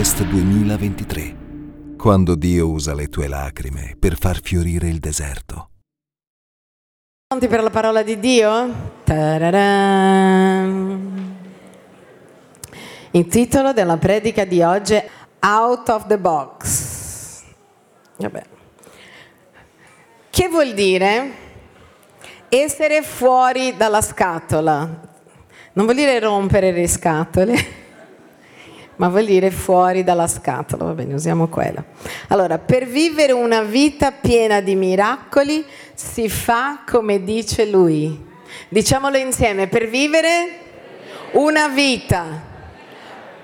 Harvest 2023, quando Dio usa le tue lacrime per far fiorire il deserto. Pronti per la parola di Dio? Ta-ra-ram. Il titolo della predica di oggi è Out of the Box. Vabbè. Che vuol dire? Essere fuori dalla scatola. Non vuol dire rompere le scatole ma vuol dire fuori dalla scatola, va bene, usiamo quella. Allora, per vivere una vita piena di miracoli si fa come dice lui. Diciamolo insieme, per vivere una vita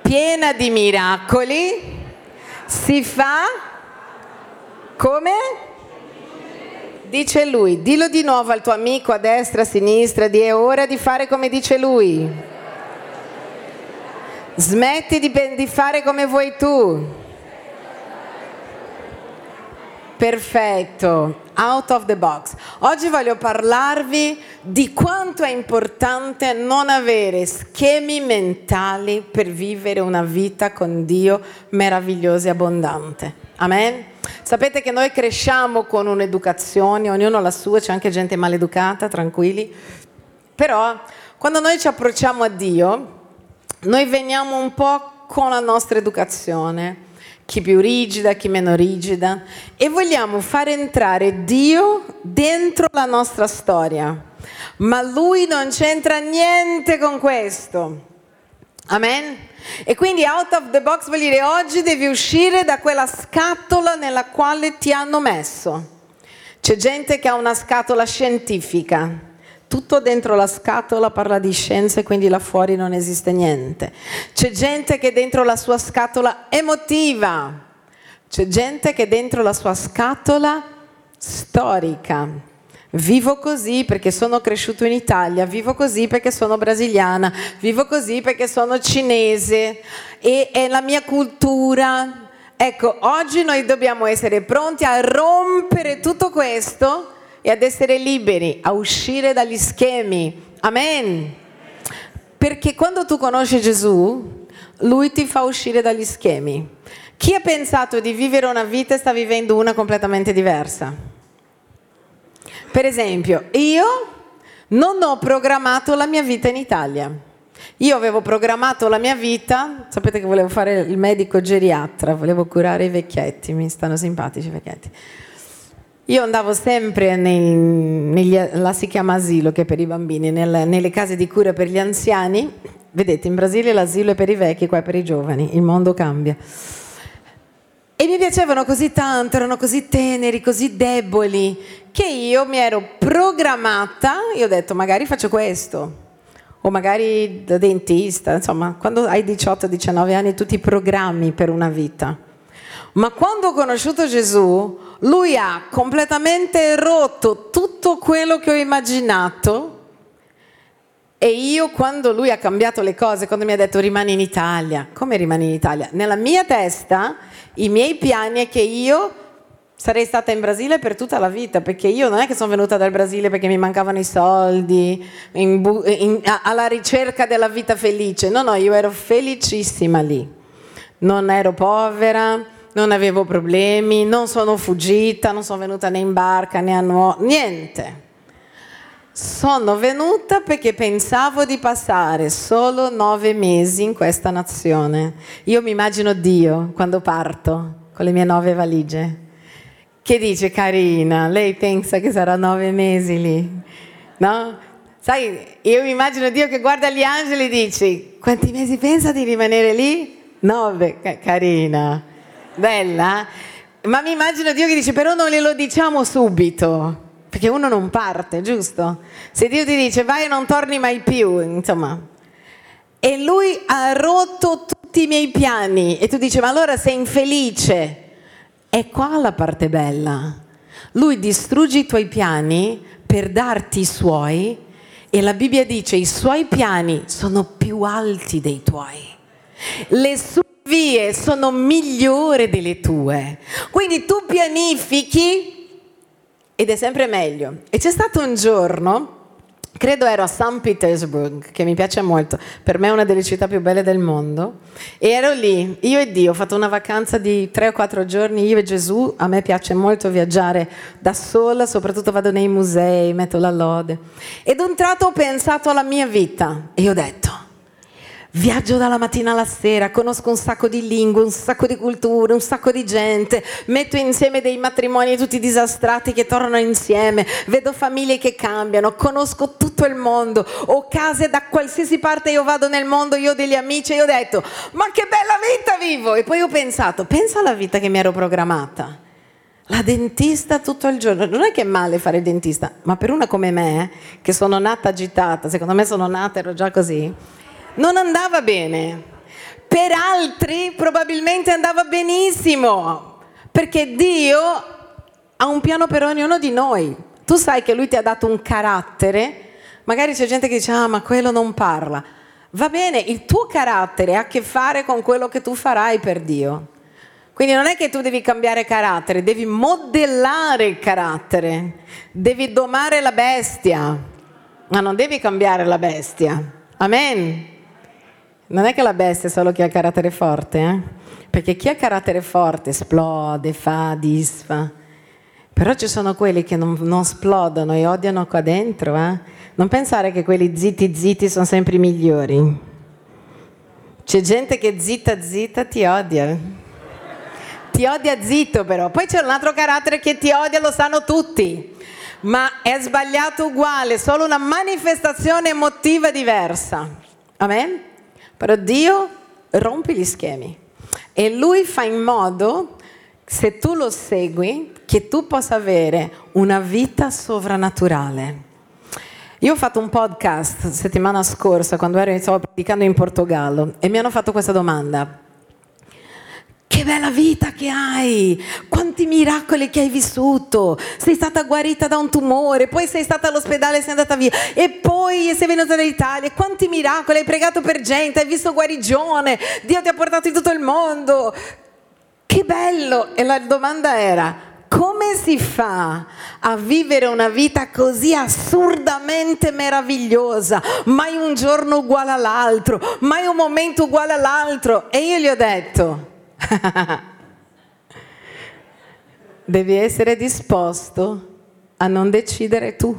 piena di miracoli si fa come? Dice lui, dillo di nuovo al tuo amico a destra, a sinistra, di è ora di fare come dice lui. Smetti di, di fare come vuoi tu. Perfetto, out of the box. Oggi voglio parlarvi di quanto è importante non avere schemi mentali per vivere una vita con Dio meravigliosa e abbondante. Amen? Sapete che noi cresciamo con un'educazione, ognuno la sua, c'è anche gente maleducata, tranquilli. Però quando noi ci approcciamo a Dio, noi veniamo un po' con la nostra educazione, chi più rigida, chi meno rigida, e vogliamo far entrare Dio dentro la nostra storia. Ma Lui non c'entra niente con questo. Amen? E quindi out of the box vuol dire oggi devi uscire da quella scatola nella quale ti hanno messo. C'è gente che ha una scatola scientifica, tutto dentro la scatola parla di scienze, quindi là fuori non esiste niente. C'è gente che dentro la sua scatola emotiva, c'è gente che dentro la sua scatola storica. Vivo così perché sono cresciuto in Italia, vivo così perché sono brasiliana, vivo così perché sono cinese e è la mia cultura. Ecco, oggi noi dobbiamo essere pronti a rompere tutto questo e ad essere liberi, a uscire dagli schemi. Amen. Perché quando tu conosci Gesù, lui ti fa uscire dagli schemi. Chi ha pensato di vivere una vita e sta vivendo una completamente diversa? Per esempio, io non ho programmato la mia vita in Italia. Io avevo programmato la mia vita, sapete che volevo fare il medico geriatra, volevo curare i vecchietti, mi stanno simpatici i vecchietti. Io andavo sempre nei, negli, là si chiama asilo, che è per i bambini, nel, nelle case di cura per gli anziani. Vedete, in Brasile l'asilo è per i vecchi, qua è per i giovani, il mondo cambia. E mi piacevano così tanto, erano così teneri, così deboli, che io mi ero programmata, io ho detto magari faccio questo, o magari da dentista, insomma, quando hai 18-19 anni tu ti programmi per una vita. Ma quando ho conosciuto Gesù, lui ha completamente rotto tutto quello che ho immaginato. E io quando lui ha cambiato le cose, quando mi ha detto rimani in Italia, come rimani in Italia? Nella mia testa i miei piani è che io sarei stata in Brasile per tutta la vita, perché io non è che sono venuta dal Brasile perché mi mancavano i soldi, in in, alla ricerca della vita felice, no, no, io ero felicissima lì, non ero povera non avevo problemi, non sono fuggita, non sono venuta né in barca né a nuoto, niente. Sono venuta perché pensavo di passare solo nove mesi in questa nazione. Io mi immagino Dio quando parto con le mie nove valigie. Che dice carina, lei pensa che sarà nove mesi lì, no? Sai, io mi immagino Dio che guarda gli angeli e dice, quanti mesi pensa di rimanere lì? Nove, carina bella, ma mi immagino Dio che dice però non glielo diciamo subito, perché uno non parte, giusto? Se Dio ti dice vai e non torni mai più, insomma. E lui ha rotto tutti i miei piani e tu dici ma allora sei infelice. È qua la parte bella. Lui distrugge i tuoi piani per darti i suoi e la Bibbia dice i suoi piani sono più alti dei tuoi. Le sue vie sono migliori delle tue. Quindi tu pianifichi ed è sempre meglio. E c'è stato un giorno credo ero a St. Petersburg, che mi piace molto, per me è una delle città più belle del mondo, e ero lì, io e Dio, ho fatto una vacanza di tre o quattro giorni, io e Gesù, a me piace molto viaggiare da sola, soprattutto vado nei musei, metto la lode, ed un tratto ho pensato alla mia vita e ho detto, Viaggio dalla mattina alla sera, conosco un sacco di lingue, un sacco di culture, un sacco di gente, metto insieme dei matrimoni tutti disastrati che tornano insieme, vedo famiglie che cambiano, conosco tutto il mondo, ho case da qualsiasi parte io vado nel mondo, io ho degli amici e io ho detto, ma che bella vita vivo! E poi ho pensato, pensa alla vita che mi ero programmata. La dentista tutto il giorno, non è che è male fare il dentista, ma per una come me, che sono nata agitata, secondo me sono nata, ero già così, non andava bene. Per altri probabilmente andava benissimo, perché Dio ha un piano per ognuno di noi. Tu sai che Lui ti ha dato un carattere, magari c'è gente che dice, ah ma quello non parla. Va bene, il tuo carattere ha a che fare con quello che tu farai per Dio. Quindi non è che tu devi cambiare carattere, devi modellare il carattere, devi domare la bestia, ma non devi cambiare la bestia. Amen. Non è che la bestia è solo chi ha carattere forte, eh? perché chi ha carattere forte esplode, fa, disfa. Però ci sono quelli che non, non esplodono e odiano qua dentro. Eh? Non pensare che quelli zitti zitti sono sempre i migliori. C'è gente che zitta zitta ti odia. Ti odia zitto però. Poi c'è un altro carattere che ti odia, lo sanno tutti. Ma è sbagliato uguale, solo una manifestazione emotiva diversa. Amen? Però Dio rompe gli schemi e lui fa in modo, se tu lo segui, che tu possa avere una vita sovrannaturale. Io ho fatto un podcast settimana scorsa quando ero, stavo predicando in Portogallo e mi hanno fatto questa domanda. Che bella vita che hai! Quanti miracoli che hai vissuto! Sei stata guarita da un tumore, poi sei stata all'ospedale e sei andata via, e poi sei venuta dall'Italia. Quanti miracoli! Hai pregato per gente, hai visto guarigione, Dio ti ha portato in tutto il mondo. Che bello! E la domanda era: come si fa a vivere una vita così assurdamente meravigliosa? Mai un giorno uguale all'altro, mai un momento uguale all'altro. E io gli ho detto, Devi essere disposto a non decidere tu.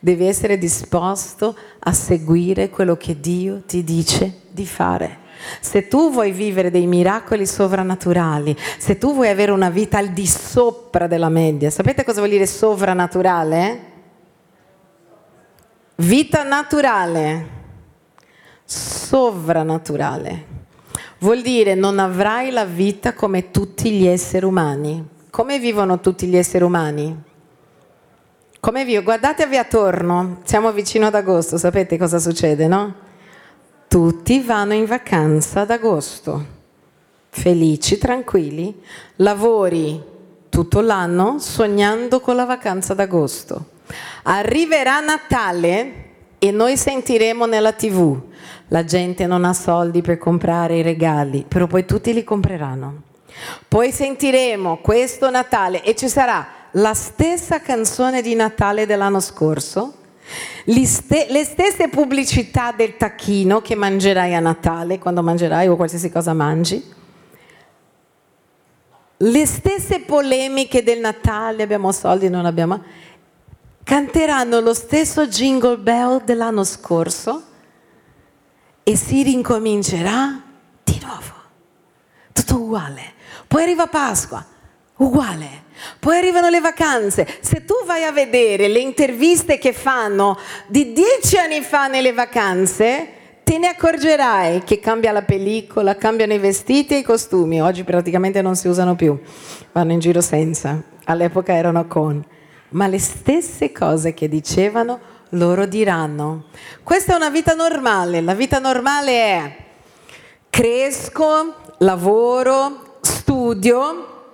Devi essere disposto a seguire quello che Dio ti dice di fare. Se tu vuoi vivere dei miracoli sovrannaturali, se tu vuoi avere una vita al di sopra della media, sapete cosa vuol dire sovrannaturale? Vita naturale, sovrannaturale. Vuol dire non avrai la vita come tutti gli esseri umani. Come vivono tutti gli esseri umani? Come vivo? Guardatevi attorno, siamo vicino ad agosto, sapete cosa succede, no? Tutti vanno in vacanza ad agosto, felici, tranquilli, lavori tutto l'anno sognando con la vacanza d'agosto. Arriverà Natale e noi sentiremo nella tv la gente non ha soldi per comprare i regali, però poi tutti li compreranno. Poi sentiremo questo Natale e ci sarà la stessa canzone di Natale dell'anno scorso, le, stesse pubblicità del tacchino che mangerai a Natale, quando mangerai o qualsiasi cosa mangi, le stesse polemiche del Natale, abbiamo soldi, non abbiamo, canteranno lo stesso jingle bell dell'anno scorso e si rincomincerà di nuovo. Tutto uguale. Poi arriva Pasqua, uguale. Poi arrivano le vacanze. Se tu vai a vedere le interviste che fanno di dieci anni fa nelle vacanze, te ne accorgerai che cambia la pellicola, cambiano i vestiti e i costumi. Oggi praticamente non si usano più, vanno in giro senza. All'epoca erano con. Ma le stesse cose che dicevano loro diranno. Questa è una vita normale, la vita normale è cresco, lavoro, studio,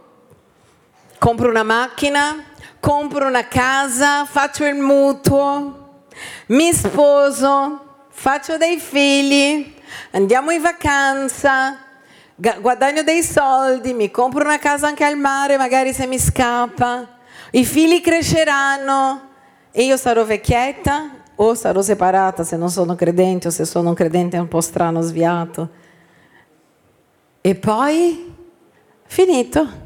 compro una macchina, compro una casa, faccio il mutuo, mi sposo, faccio dei figli, andiamo in vacanza, guadagno dei soldi, mi compro una casa anche al mare, magari se mi scappa, i figli cresceranno, e io sarò vecchietta o sarò separata se non sono credente o se sono un credente un po' strano, sviato. E poi, finito.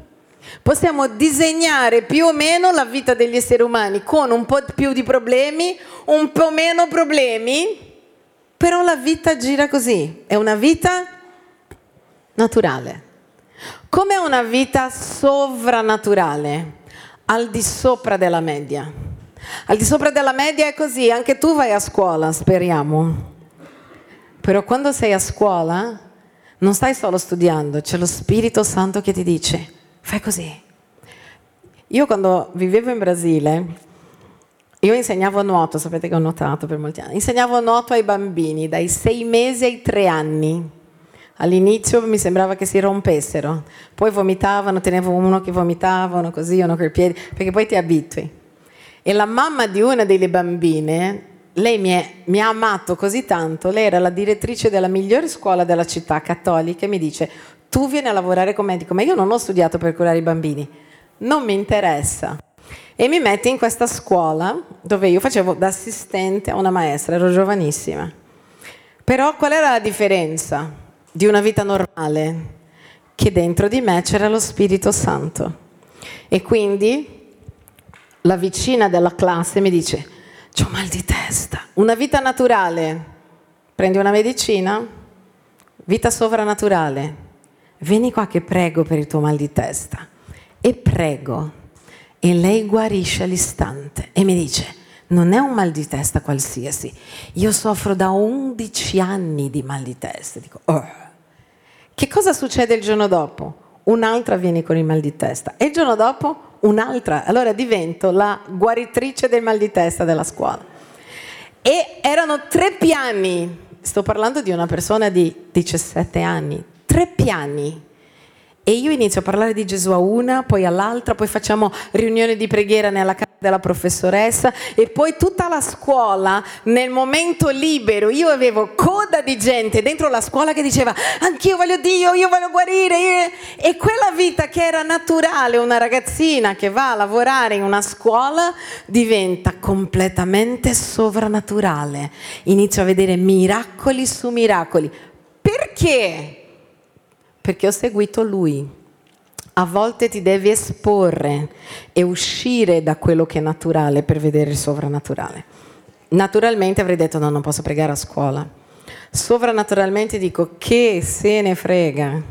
Possiamo disegnare più o meno la vita degli esseri umani con un po' più di problemi, un po' meno problemi, però la vita gira così, è una vita naturale. Come una vita sovrannaturale, al di sopra della media. Al di sopra della media è così, anche tu vai a scuola, speriamo. Però quando sei a scuola non stai solo studiando, c'è lo Spirito Santo che ti dice, fai così. Io quando vivevo in Brasile, io insegnavo nuoto, sapete che ho nuotato per molti anni, insegnavo nuoto ai bambini dai sei mesi ai tre anni. All'inizio mi sembrava che si rompessero, poi vomitavano, tenevo uno che vomitavano così, uno con i piedi, perché poi ti abitui. E la mamma di una delle bambine, lei mi, è, mi, ha amato così tanto, lei era la direttrice della migliore scuola della città cattolica e mi dice, tu vieni a lavorare come medico, ma io non ho studiato per curare i bambini, non mi interessa. E mi mette in questa scuola dove io facevo da assistente a una maestra, ero giovanissima. Però qual era la differenza? di una vita normale, che dentro di me c'era lo Spirito Santo. E quindi la vicina della classe mi dice, ho mal di testa, una vita naturale, prendi una medicina, vita sovrannaturale, vieni qua che prego per il tuo mal di testa. E prego. E lei guarisce all'istante e mi dice, non è un mal di testa qualsiasi. Io soffro da 11 anni di mal di testa. Dico, oh. Che cosa succede il giorno dopo? Un'altra viene con il mal di testa. E il giorno dopo un'altra. Allora divento la guaritrice del mal di testa della scuola. E erano tre piani. Sto parlando di una persona di 17 anni. Tre piani e io inizio a parlare di Gesù a una, poi all'altra, poi facciamo riunioni di preghiera nella casa della professoressa e poi tutta la scuola nel momento libero. Io avevo coda di gente dentro la scuola che diceva anch'io voglio Dio, io voglio guarire e quella vita che era naturale una ragazzina che va a lavorare in una scuola diventa completamente sovrannaturale. Inizio a vedere miracoli su miracoli. Perché? Perché ho seguito lui. A volte ti devi esporre e uscire da quello che è naturale per vedere il sovrannaturale. Naturalmente avrei detto no, non posso pregare a scuola. Sovrannaturalmente dico che se ne frega.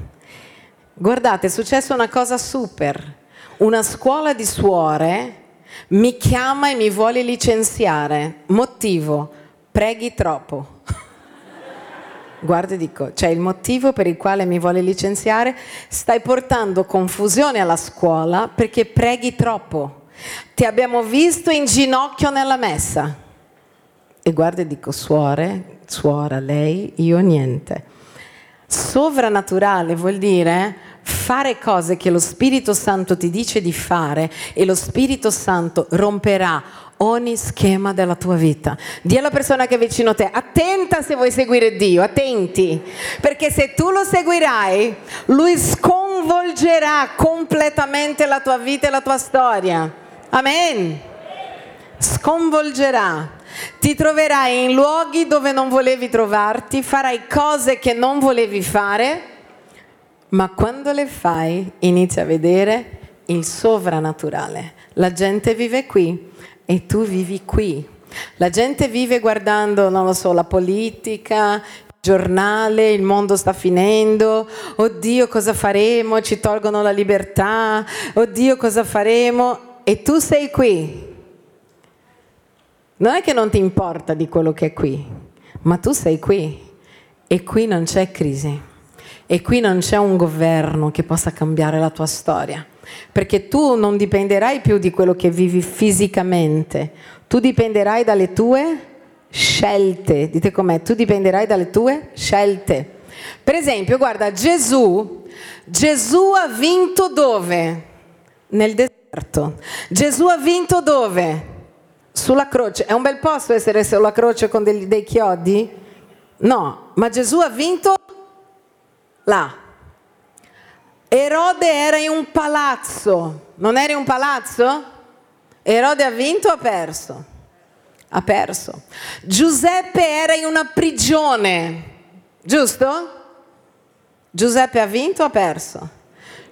Guardate, è successa una cosa super. Una scuola di suore mi chiama e mi vuole licenziare. Motivo, preghi troppo. Guarda, dico, c'è il motivo per il quale mi vuole licenziare, stai portando confusione alla scuola perché preghi troppo. Ti abbiamo visto in ginocchio nella messa. E guarda, dico, suore, suora, lei, io niente. Sovrannaturale vuol dire fare cose che lo Spirito Santo ti dice di fare e lo Spirito Santo romperà ogni schema della tua vita. Dì alla persona che è vicino a te, attenta se vuoi seguire Dio, attenti, perché se tu lo seguirai, lui sconvolgerà completamente la tua vita e la tua storia. Amen. Sconvolgerà. Ti troverai in luoghi dove non volevi trovarti, farai cose che non volevi fare, ma quando le fai inizi a vedere il sovrannaturale. La gente vive qui, e tu vivi qui. La gente vive guardando, non lo so, la politica, il giornale, il mondo sta finendo, oddio cosa faremo, ci tolgono la libertà, oddio cosa faremo? E tu sei qui. Non è che non ti importa di quello che è qui, ma tu sei qui. E qui non c'è crisi. E qui non c'è un governo che possa cambiare la tua storia perché tu non dipenderai più di quello che vivi fisicamente, tu dipenderai dalle tue scelte. Dite com'è, tu dipenderai dalle tue scelte. Per esempio, guarda, Gesù, Gesù ha vinto dove? Nel deserto. Gesù ha vinto dove? Sulla croce. È un bel posto essere sulla croce con dei, dei chiodi? No, ma Gesù ha vinto là. Erode era in un palazzo, non era in un palazzo? Erode ha vinto o ha perso? Ha perso. Giuseppe era in una prigione, giusto? Giuseppe ha vinto o ha perso?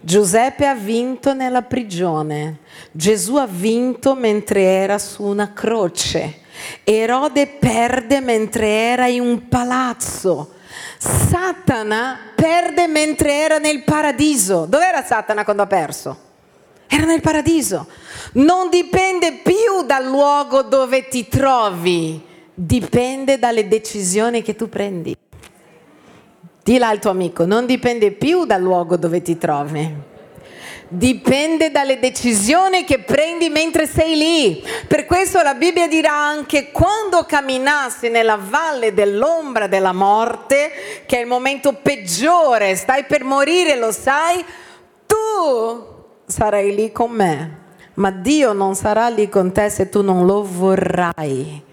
Giuseppe ha vinto nella prigione. Gesù ha vinto mentre era su una croce. Erode perde mentre era in un palazzo. Satana perde mentre era nel paradiso. Dov'era Satana quando ha perso? Era nel paradiso. Non dipende più dal luogo dove ti trovi, dipende dalle decisioni che tu prendi. Dilla al tuo amico, non dipende più dal luogo dove ti trovi dipende dalle decisioni che prendi mentre sei lì. Per questo la Bibbia dirà anche quando camminassi nella valle dell'ombra della morte, che è il momento peggiore, stai per morire, lo sai, tu sarai lì con me, ma Dio non sarà lì con te se tu non lo vorrai.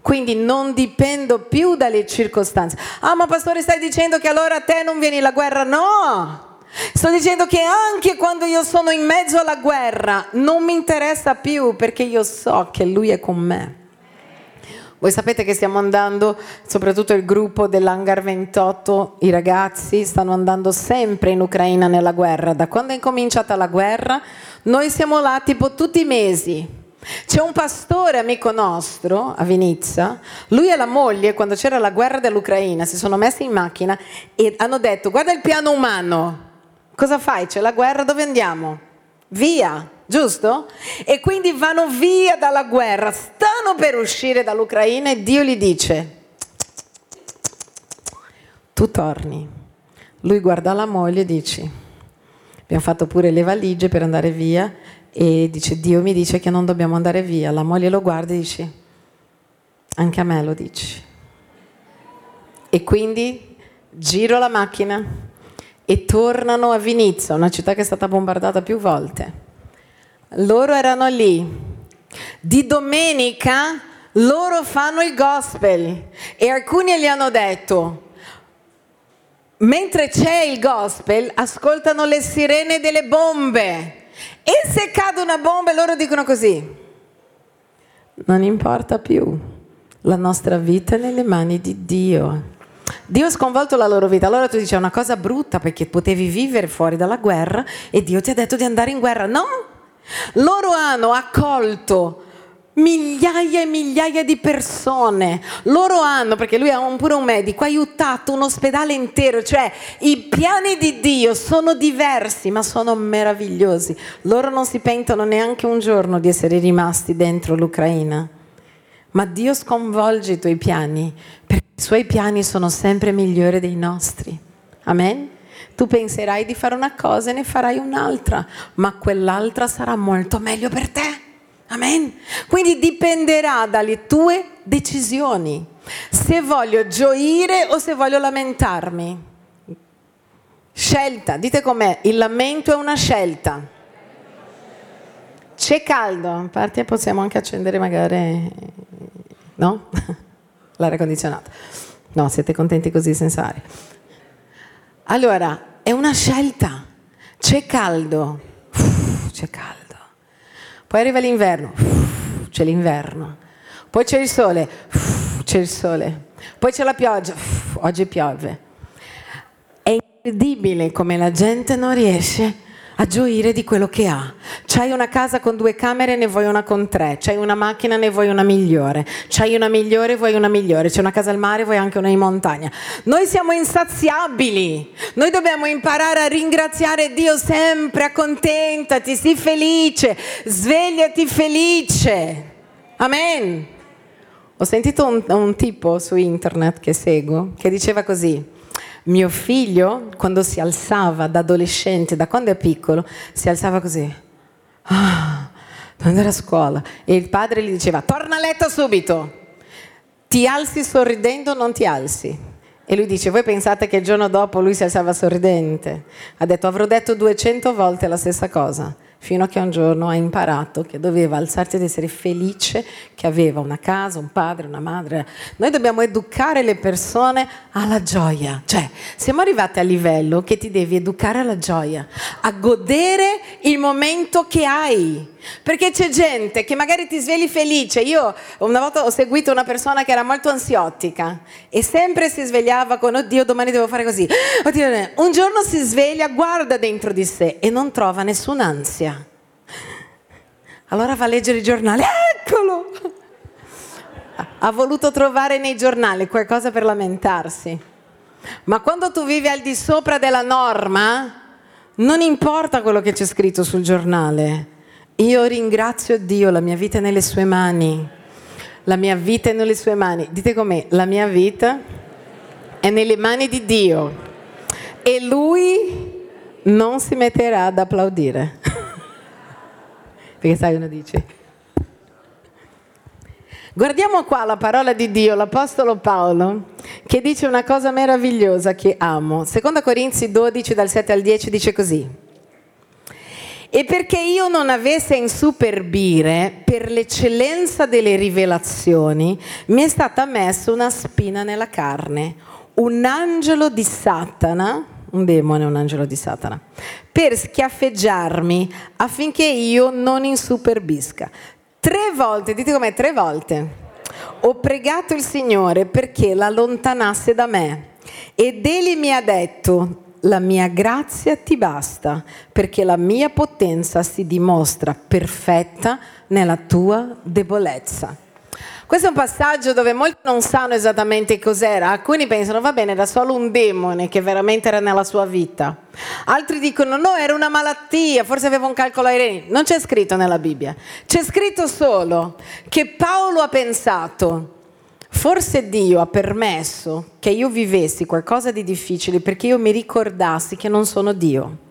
Quindi non dipendo più dalle circostanze. Ah, ma pastore, stai dicendo che allora a te non viene la guerra? No! Sto dicendo che anche quando io sono in mezzo alla guerra non mi interessa più perché io so che Lui è con me. Voi sapete che stiamo andando, soprattutto il gruppo dell'Hangar 28, i ragazzi stanno andando sempre in Ucraina nella guerra. Da quando è incominciata la guerra, noi siamo là tipo tutti i mesi. C'è un pastore amico nostro a Venezia, lui e la moglie quando c'era la guerra dell'Ucraina si sono messi in macchina e hanno detto guarda il piano umano, cosa fai? C'è la guerra, dove andiamo? Via, giusto? E quindi vanno via dalla guerra, stanno per uscire dall'Ucraina e Dio gli dice, tu torni. Lui guarda la moglie e dice, abbiamo fatto pure le valigie per andare via e dice, Dio mi dice che non dobbiamo andare via. La moglie lo guarda e dice, anche a me lo dici. E quindi giro la macchina e tornano a Vinizia, una città che è stata bombardata più volte. Loro erano lì. Di domenica loro fanno il gospel e alcuni gli hanno detto, mentre c'è il gospel, ascoltano le sirene delle bombe. E se cade una bomba loro dicono così, non importa più, la nostra vita è nelle mani di Dio. Dio ha sconvolto la loro vita. Allora tu dici è una cosa brutta perché potevi vivere fuori dalla guerra e Dio ti ha detto di andare in guerra. No, loro hanno accolto migliaia e migliaia di persone. Loro hanno, perché lui è pure un medico, aiutato un ospedale intero, cioè i piani di Dio sono diversi, ma sono meravigliosi. Loro non si pentono neanche un giorno di essere rimasti dentro l'Ucraina. Ma Dio sconvolge i tuoi piani, perché i suoi piani sono sempre migliori dei nostri. Amen? Tu penserai di fare una cosa e ne farai un'altra, ma quell'altra sarà molto meglio per te. Amen. Quindi dipenderà dalle tue decisioni. Se voglio gioire o se voglio lamentarmi. Scelta, dite com'è, il lamento è una scelta. C'è caldo, a parte possiamo anche accendere magari, no? L'aria condizionata. No, siete contenti così senza aria. Allora, è una scelta. C'è caldo, Uff, c'è caldo. Poi arriva l'inverno, c'è l'inverno. Poi c'è il sole, c'è il sole. Poi c'è la pioggia, oggi piove. È incredibile come la gente non riesce a gioire di quello che ha. C'hai una casa con due camere, ne vuoi una con tre. C'hai una macchina, ne vuoi una migliore. C'hai una migliore, vuoi una migliore. C'è una casa al mare, vuoi anche una in montagna. Noi siamo insaziabili. Noi dobbiamo imparare a ringraziare Dio sempre, accontentati, sii felice, svegliati felice. Amen. Ho sentito un, un tipo su internet che seguo che diceva così mio figlio, quando si alzava da adolescente, da quando è piccolo, si alzava così. Ah, devo andare a scuola. E il padre gli diceva, torna a letto subito. Ti alzi sorridendo non ti alzi? E lui dice, voi pensate che il giorno dopo lui si alzava sorridente? Ha detto, avrò detto 200 volte la stessa cosa fino a che un giorno ha imparato che doveva alzarsi ed essere felice che aveva una casa, un padre, una madre. Noi dobbiamo educare le persone alla gioia, cioè siamo arrivati a livello che ti devi educare alla gioia, a godere il momento che hai. Perché c'è gente che magari ti svegli felice. Io una volta ho seguito una persona che era molto ansiottica e sempre si svegliava con oddio domani devo fare così. Oddio, un giorno si sveglia, guarda dentro di sé e non trova nessun'ansia. Allora va a leggere i giornali. Eccolo! Ha voluto trovare nei giornali qualcosa per lamentarsi. Ma quando tu vivi al di sopra della norma, non importa quello che c'è scritto sul giornale. Io ringrazio Dio, la mia vita è nelle sue mani. La mia vita è nelle sue mani. Dite com'è, la mia vita è nelle mani di Dio. E lui non si metterà ad applaudire. Perché sai, uno dice, Guardiamo qua la parola di Dio, l'Apostolo Paolo, che dice una cosa meravigliosa che amo. Seconda Corinzi 12 dal 7 al 10 dice così. E perché io non avesse insuperbire per l'eccellenza delle rivelazioni, mi è stata messa una spina nella carne, un angelo di Satana, un demone, un angelo di Satana, per schiaffeggiarmi affinché io non insuperbisca. Tre volte, dite com'è, tre volte, ho pregato il Signore perché l'allontanasse da me. Ed Egli mi ha detto, la mia grazia ti basta perché la mia potenza si dimostra perfetta nella tua debolezza. Questo è un passaggio dove molti non sanno esattamente cos'era, alcuni pensano va bene, era solo un demone che veramente era nella sua vita, altri dicono no, era una malattia, forse aveva un calcolo ai reni, non c'è scritto nella Bibbia, c'è scritto solo che Paolo ha pensato, forse Dio ha permesso che io vivessi qualcosa di difficile perché io mi ricordassi che non sono Dio.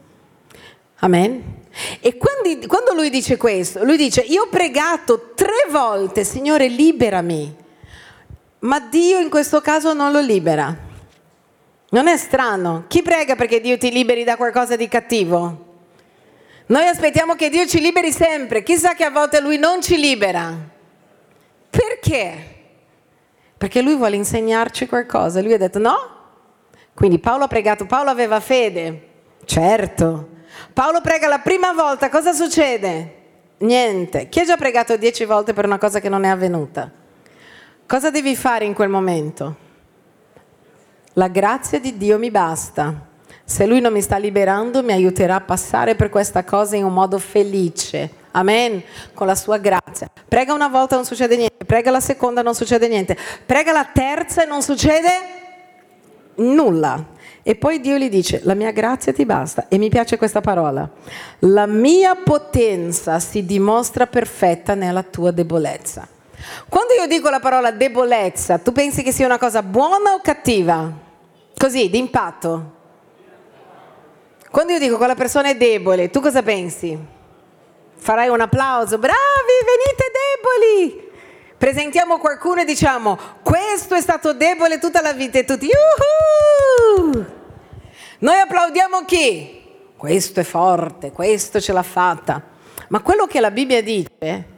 Amen. E quando, quando lui dice questo, lui dice, io ho pregato tre volte, Signore, liberami, ma Dio in questo caso non lo libera. Non è strano? Chi prega perché Dio ti liberi da qualcosa di cattivo? Noi aspettiamo che Dio ci liberi sempre, chissà che a volte Lui non ci libera. Perché? Perché Lui vuole insegnarci qualcosa. Lui ha detto no. Quindi Paolo ha pregato, Paolo aveva fede. Certo, Paolo prega la prima volta, cosa succede? Niente. Chi ha già pregato dieci volte per una cosa che non è avvenuta? Cosa devi fare in quel momento? La grazia di Dio mi basta. Se Lui non mi sta liberando, mi aiuterà a passare per questa cosa in un modo felice. Amen. Con la sua grazia. Prega una volta non succede niente. Prega la seconda non succede niente. Prega la terza e non succede nulla. E poi Dio gli dice, la mia grazia ti basta. E mi piace questa parola. La mia potenza si dimostra perfetta nella tua debolezza. Quando io dico la parola debolezza, tu pensi che sia una cosa buona o cattiva? Così, d'impatto. Quando io dico che la persona è debole, tu cosa pensi? Farai un applauso, bravi, venite deboli. Presentiamo qualcuno e diciamo, questo è stato debole tutta la vita e tutti, yuhu! Noi applaudiamo chi? Questo è forte, questo ce l'ha fatta. Ma quello che la Bibbia dice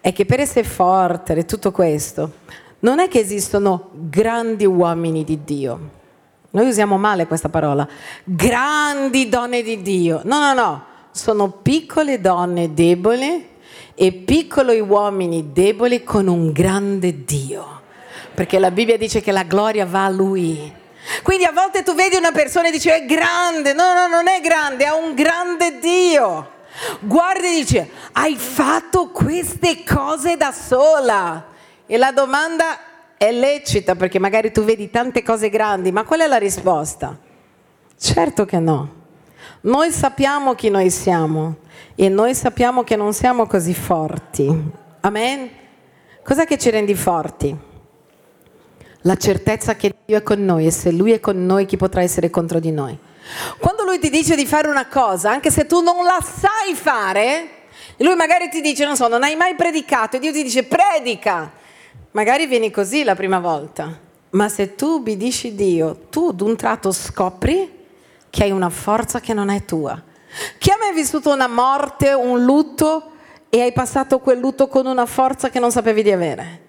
è che per essere forte e tutto questo, non è che esistono grandi uomini di Dio. Noi usiamo male questa parola. Grandi donne di Dio. No, no, no. Sono piccole donne deboli e piccoli uomini deboli con un grande Dio. Perché la Bibbia dice che la gloria va a Lui. Quindi a volte tu vedi una persona e dici è grande, no, no, non è grande, ha un grande Dio. Guardi e dice, hai fatto queste cose da sola. E la domanda è lecita perché magari tu vedi tante cose grandi, ma qual è la risposta? Certo che no. Noi sappiamo chi noi siamo e noi sappiamo che non siamo così forti. Amen? Cos'è che ci rendi forti? la certezza che Dio è con noi e se Lui è con noi chi potrà essere contro di noi. Quando Lui ti dice di fare una cosa, anche se tu non la sai fare, Lui magari ti dice, non so, non hai mai predicato e Dio ti dice predica. Magari vieni così la prima volta, ma se tu ubbidisci Dio, tu d'un tratto scopri che hai una forza che non è tua. Chi ha mai vissuto una morte, un lutto e hai passato quel lutto con una forza che non sapevi di avere?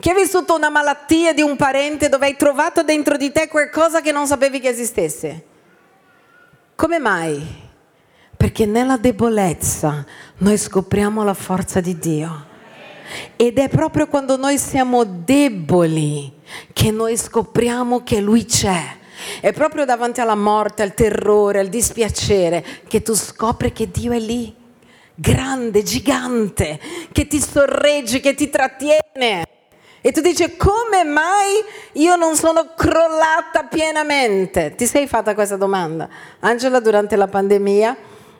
Chi ha vissuto una malattia di un parente dove hai trovato dentro di te qualcosa che non sapevi che esistesse? Come mai? Perché nella debolezza noi scopriamo la forza di Dio. Ed è proprio quando noi siamo deboli che noi scopriamo che Lui c'è. È proprio davanti alla morte, al terrore, al dispiacere che tu scopri che Dio è lì, grande, gigante, che ti sorregge, che ti trattiene. E tu dici, come mai io non sono crollata pienamente? Ti sei fatta questa domanda? Angela durante la pandemia,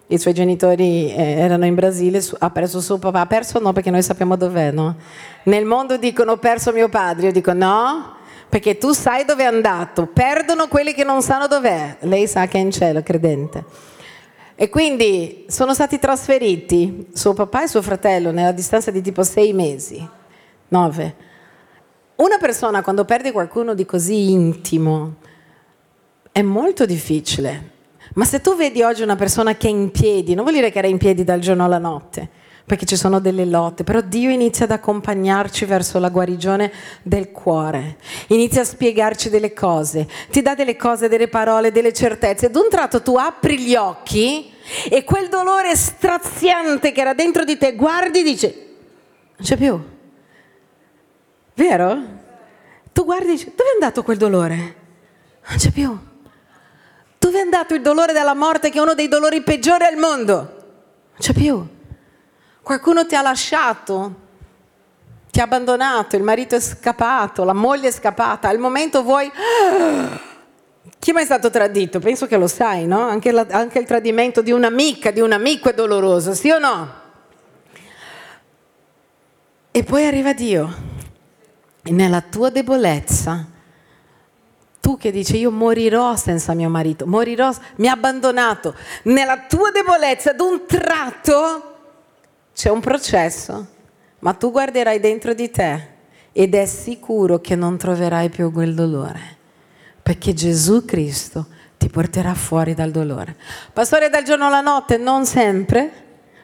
i suoi genitori eh, erano in Brasile, ha perso suo papà, ha perso no perché noi sappiamo dov'è, no? Nel mondo dicono ho perso mio padre, io dico no, perché tu sai dove è andato, perdono quelli che non sanno dov'è, lei sa che è in cielo, credente. E quindi sono stati trasferiti suo papà e suo fratello nella distanza di tipo sei mesi, nove una persona quando perde qualcuno di così intimo è molto difficile. Ma se tu vedi oggi una persona che è in piedi, non vuol dire che era in piedi dal giorno alla notte, perché ci sono delle lotte, però Dio inizia ad accompagnarci verso la guarigione del cuore, inizia a spiegarci delle cose, ti dà delle cose, delle parole, delle certezze. Ad un tratto tu apri gli occhi e quel dolore straziante che era dentro di te, guardi e dici, non c'è più. Vero? Tu guardi e dici, dove è andato quel dolore? Non c'è più. Dove è andato il dolore della morte che è uno dei dolori peggiori al mondo? Non c'è più. Qualcuno ti ha lasciato, ti ha abbandonato, il marito è scappato, la moglie è scappata, al momento vuoi... Chi è mai stato tradito? Penso che lo sai, no? Anche, la, anche il tradimento di un'amica, di un amico è doloroso, sì o no? E poi arriva Dio nella tua debolezza, tu che dici io morirò senza mio marito, morirò, mi ha abbandonato, nella tua debolezza ad un tratto c'è un processo, ma tu guarderai dentro di te ed è sicuro che non troverai più quel dolore, perché Gesù Cristo ti porterà fuori dal dolore. Pastore dal giorno alla notte, non sempre,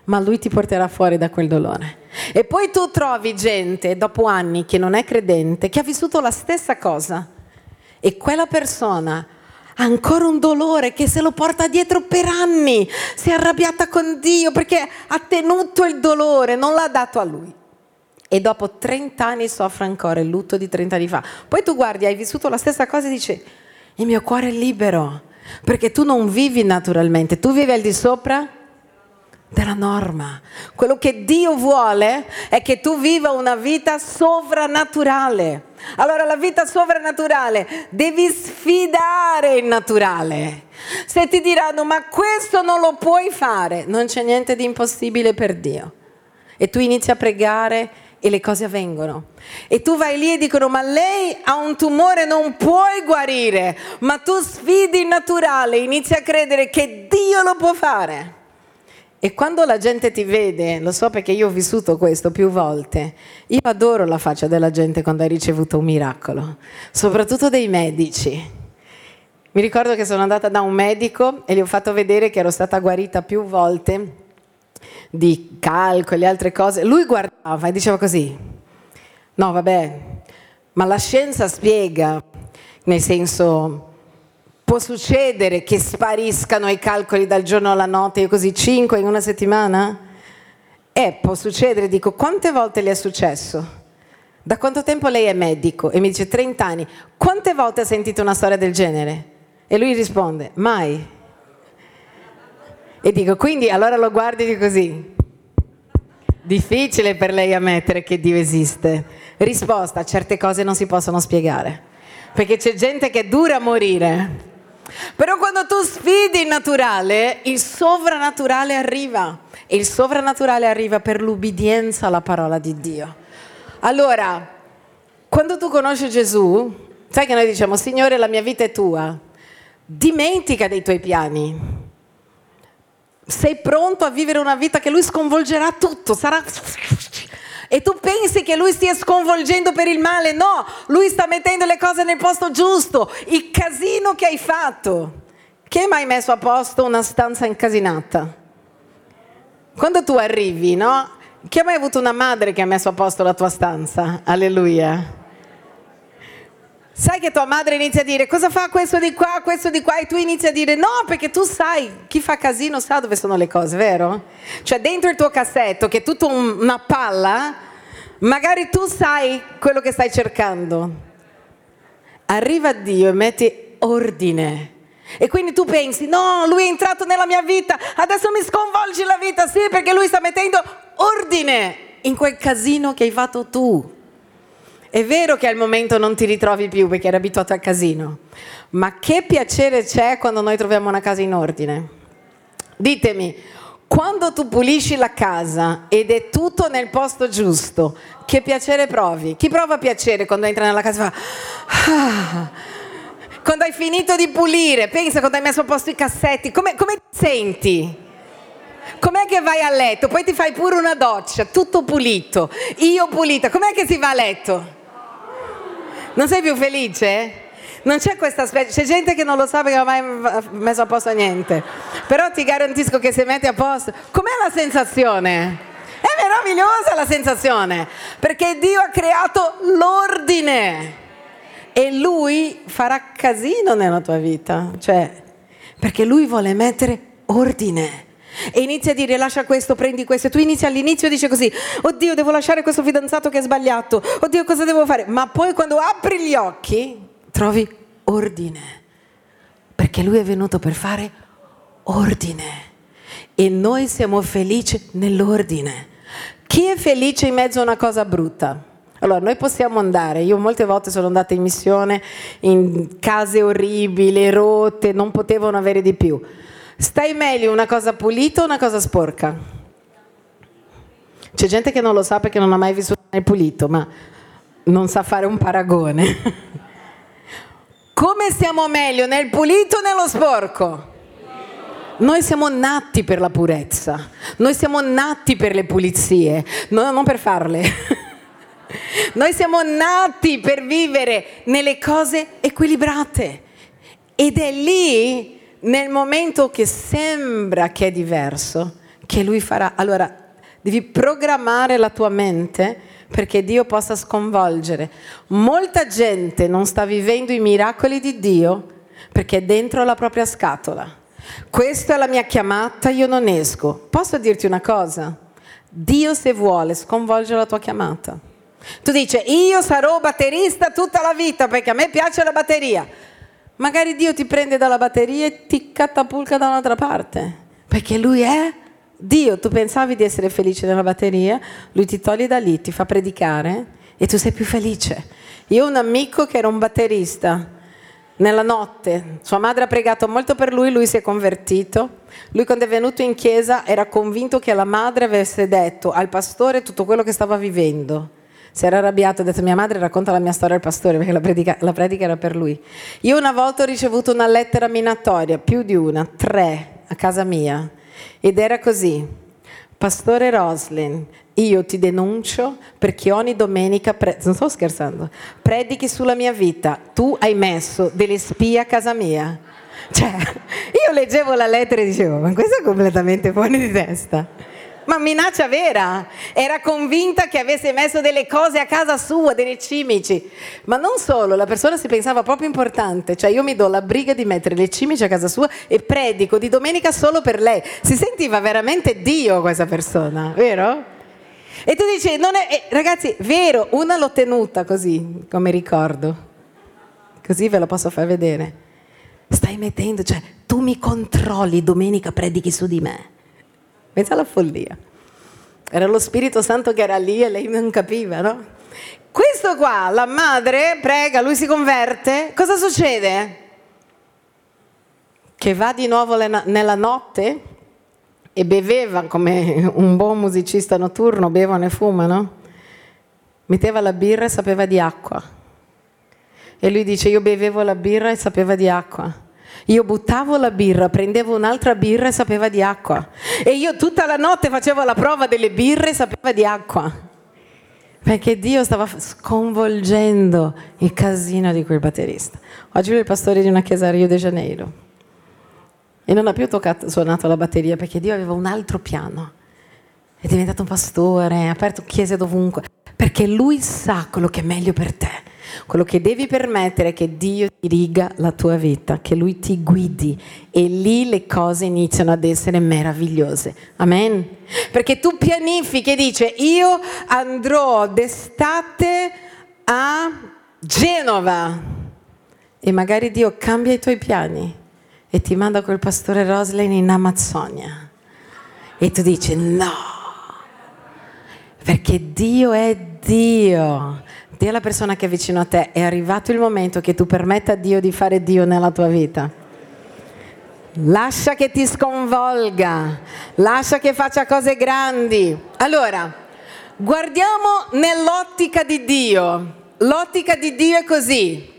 ma lui ti porterà fuori da quel dolore. E poi tu trovi gente, dopo anni, che non è credente, che ha vissuto la stessa cosa. E quella persona ancora un dolore che se lo porta dietro per anni. Si è arrabbiata con Dio perché ha tenuto il dolore, non l'ha dato a lui. E dopo 30 anni soffre ancora il lutto di 30 anni fa. Poi tu guardi, hai vissuto la stessa cosa e dici, il mio cuore è libero. Perché tu non vivi naturalmente, tu vivi al di sopra della norma. Quello che Dio vuole è che tu viva una vita sovrannaturale. Allora la vita sovrannaturale devi sfidare il naturale. Se ti diranno ma questo non lo puoi fare, non c'è niente di impossibile per Dio. E tu inizi a pregare e le cose avvengono. E tu vai lì e dicono ma lei ha un tumore, non puoi guarire, ma tu sfidi il naturale, inizi a credere che Dio lo può fare. E quando la gente ti vede, lo so perché io ho vissuto questo più volte, io adoro la faccia della gente quando hai ricevuto un miracolo, soprattutto dei medici. Mi ricordo che sono andata da un medico e gli ho fatto vedere che ero stata guarita più volte di calcoli e altre cose. Lui guardava e diceva così, no vabbè, ma la scienza spiega, nel senso Può succedere che spariscano i calcoli dal giorno alla notte, io così cinque in una settimana? Eh, può succedere, dico, quante volte le è successo? Da quanto tempo lei è medico? E mi dice 30 anni. Quante volte ha sentito una storia del genere? E lui risponde, mai. E dico, quindi allora lo guardi di così. Difficile per lei ammettere che Dio esiste. Risposta, certe cose non si possono spiegare. Perché c'è gente che dura morire però quando tu sfidi il naturale, il sovrannaturale arriva. E il sovrannaturale arriva per l'ubbidienza alla parola di Dio. Allora, quando tu conosci Gesù, sai che noi diciamo, Signore, la mia vita è tua. Dimentica dei tuoi piani. Sei pronto a vivere una vita che Lui sconvolgerà tutto, sarà e tu pensi che lui stia sconvolgendo per il male, no, lui sta mettendo le cose nel posto giusto, il casino che hai fatto. Chi hai mai messo a posto una stanza incasinata? Quando tu arrivi, no? Chi ha mai avuto una madre che ha messo a posto la tua stanza? Alleluia. Sai che tua madre inizia a dire cosa fa questo di qua, questo di qua e tu inizi a dire no perché tu sai, chi fa casino sa dove sono le cose, vero? Cioè dentro il tuo cassetto che è tutta un, una palla, magari tu sai quello che stai cercando. Arriva Dio e metti ordine. E quindi tu pensi, no, lui è entrato nella mia vita, adesso mi sconvolge la vita, sì, perché lui sta mettendo ordine in quel casino che hai fatto tu. È vero che al momento non ti ritrovi più perché eri abituato al casino, ma che piacere c'è quando noi troviamo una casa in ordine? Ditemi, quando tu pulisci la casa ed è tutto nel posto giusto, che piacere provi? Chi prova piacere quando entra nella casa e fa... Ah, quando hai finito di pulire, pensa quando hai messo a posto i cassetti, come, come ti senti? Com'è che vai a letto? Poi ti fai pure una doccia, tutto pulito, io pulita, com'è che si va a letto? Non sei più felice? Non c'è questa specie, c'è gente che non lo sa perché non ha mai messo a posto niente. Però ti garantisco che se metti a posto, com'è la sensazione? È meravigliosa la sensazione, perché Dio ha creato l'ordine e Lui farà casino nella tua vita, cioè, perché Lui vuole mettere ordine e inizia a dire lascia questo, prendi questo, e tu inizi all'inizio e dici così, oddio devo lasciare questo fidanzato che è sbagliato, oddio cosa devo fare? Ma poi quando apri gli occhi trovi ordine, perché lui è venuto per fare ordine e noi siamo felici nell'ordine. Chi è felice in mezzo a una cosa brutta? Allora, noi possiamo andare, io molte volte sono andata in missione in case orribili, rotte, non potevano avere di più. Stai meglio una cosa pulita o una cosa sporca? C'è gente che non lo sa perché non ha mai vissuto nel pulito, ma non sa fare un paragone. Come stiamo meglio nel pulito o nello sporco? Noi siamo nati per la purezza, noi siamo nati per le pulizie, no, non per farle. Noi siamo nati per vivere nelle cose equilibrate ed è lì nel momento che sembra che è diverso, che lui farà. Allora, devi programmare la tua mente perché Dio possa sconvolgere. Molta gente non sta vivendo i miracoli di Dio perché è dentro la propria scatola. Questa è la mia chiamata, io non esco. Posso dirti una cosa? Dio se vuole sconvolge la tua chiamata. Tu dici, io sarò batterista tutta la vita perché a me piace la batteria. Magari Dio ti prende dalla batteria e ti catapulta da un'altra parte, perché Lui è Dio. Tu pensavi di essere felice nella batteria, Lui ti toglie da lì, ti fa predicare e tu sei più felice. Io ho un amico che era un batterista. Nella notte sua madre ha pregato molto per lui, lui si è convertito. Lui quando è venuto in chiesa era convinto che la madre avesse detto al pastore tutto quello che stava vivendo si era arrabbiato, ha detto mia madre racconta la mia storia al pastore perché la predica, la predica era per lui. Io una volta ho ricevuto una lettera minatoria, più di una, tre, a casa mia, ed era così. Pastore Roslin, io ti denuncio perché ogni domenica, pre- non sto scherzando, predichi sulla mia vita, tu hai messo delle spie a casa mia. Cioè, io leggevo la lettera e dicevo, ma questo è completamente fuori di testa ma minaccia vera. Era convinta che avesse messo delle cose a casa sua, dei cimici. Ma non solo, la persona si pensava proprio importante, cioè io mi do la briga di mettere le cimici a casa sua e predico di domenica solo per lei. Si sentiva veramente Dio questa persona, vero? E tu dici, non è, eh, ragazzi, vero, una l'ho tenuta così, come ricordo. Così ve la posso far vedere. Stai mettendo, cioè, tu mi controlli, domenica predichi su di me. Pensa alla follia. Era lo Spirito Santo che era lì e lei non capiva, no? Questo qua, la madre prega, lui si converte, cosa succede? Che va di nuovo nella notte e beveva come un buon musicista notturno, bevono e fumano. Metteva la birra e sapeva di acqua. E lui dice, io bevevo la birra e sapeva di acqua. Io buttavo la birra, prendevo un'altra birra e sapeva di acqua. E io tutta la notte facevo la prova delle birre e sapeva di acqua. Perché Dio stava sconvolgendo il casino di quel batterista. Oggi lui è il pastore di una chiesa a Rio de Janeiro. E non ha più toccato, suonato la batteria perché Dio aveva un altro piano. È diventato un pastore, ha aperto chiese dovunque. Perché lui sa quello che è meglio per te. Quello che devi permettere è che Dio diriga la tua vita, che Lui ti guidi e lì le cose iniziano ad essere meravigliose. Amen. Perché tu pianifichi e dici io andrò d'estate a Genova e magari Dio cambia i tuoi piani e ti manda quel pastore Roslin in Amazzonia e tu dici no, perché Dio è Dio. Dio è la persona che è vicino a te, è arrivato il momento che tu permetta a Dio di fare Dio nella tua vita. Lascia che ti sconvolga, lascia che faccia cose grandi. Allora, guardiamo nell'ottica di Dio. L'ottica di Dio è così.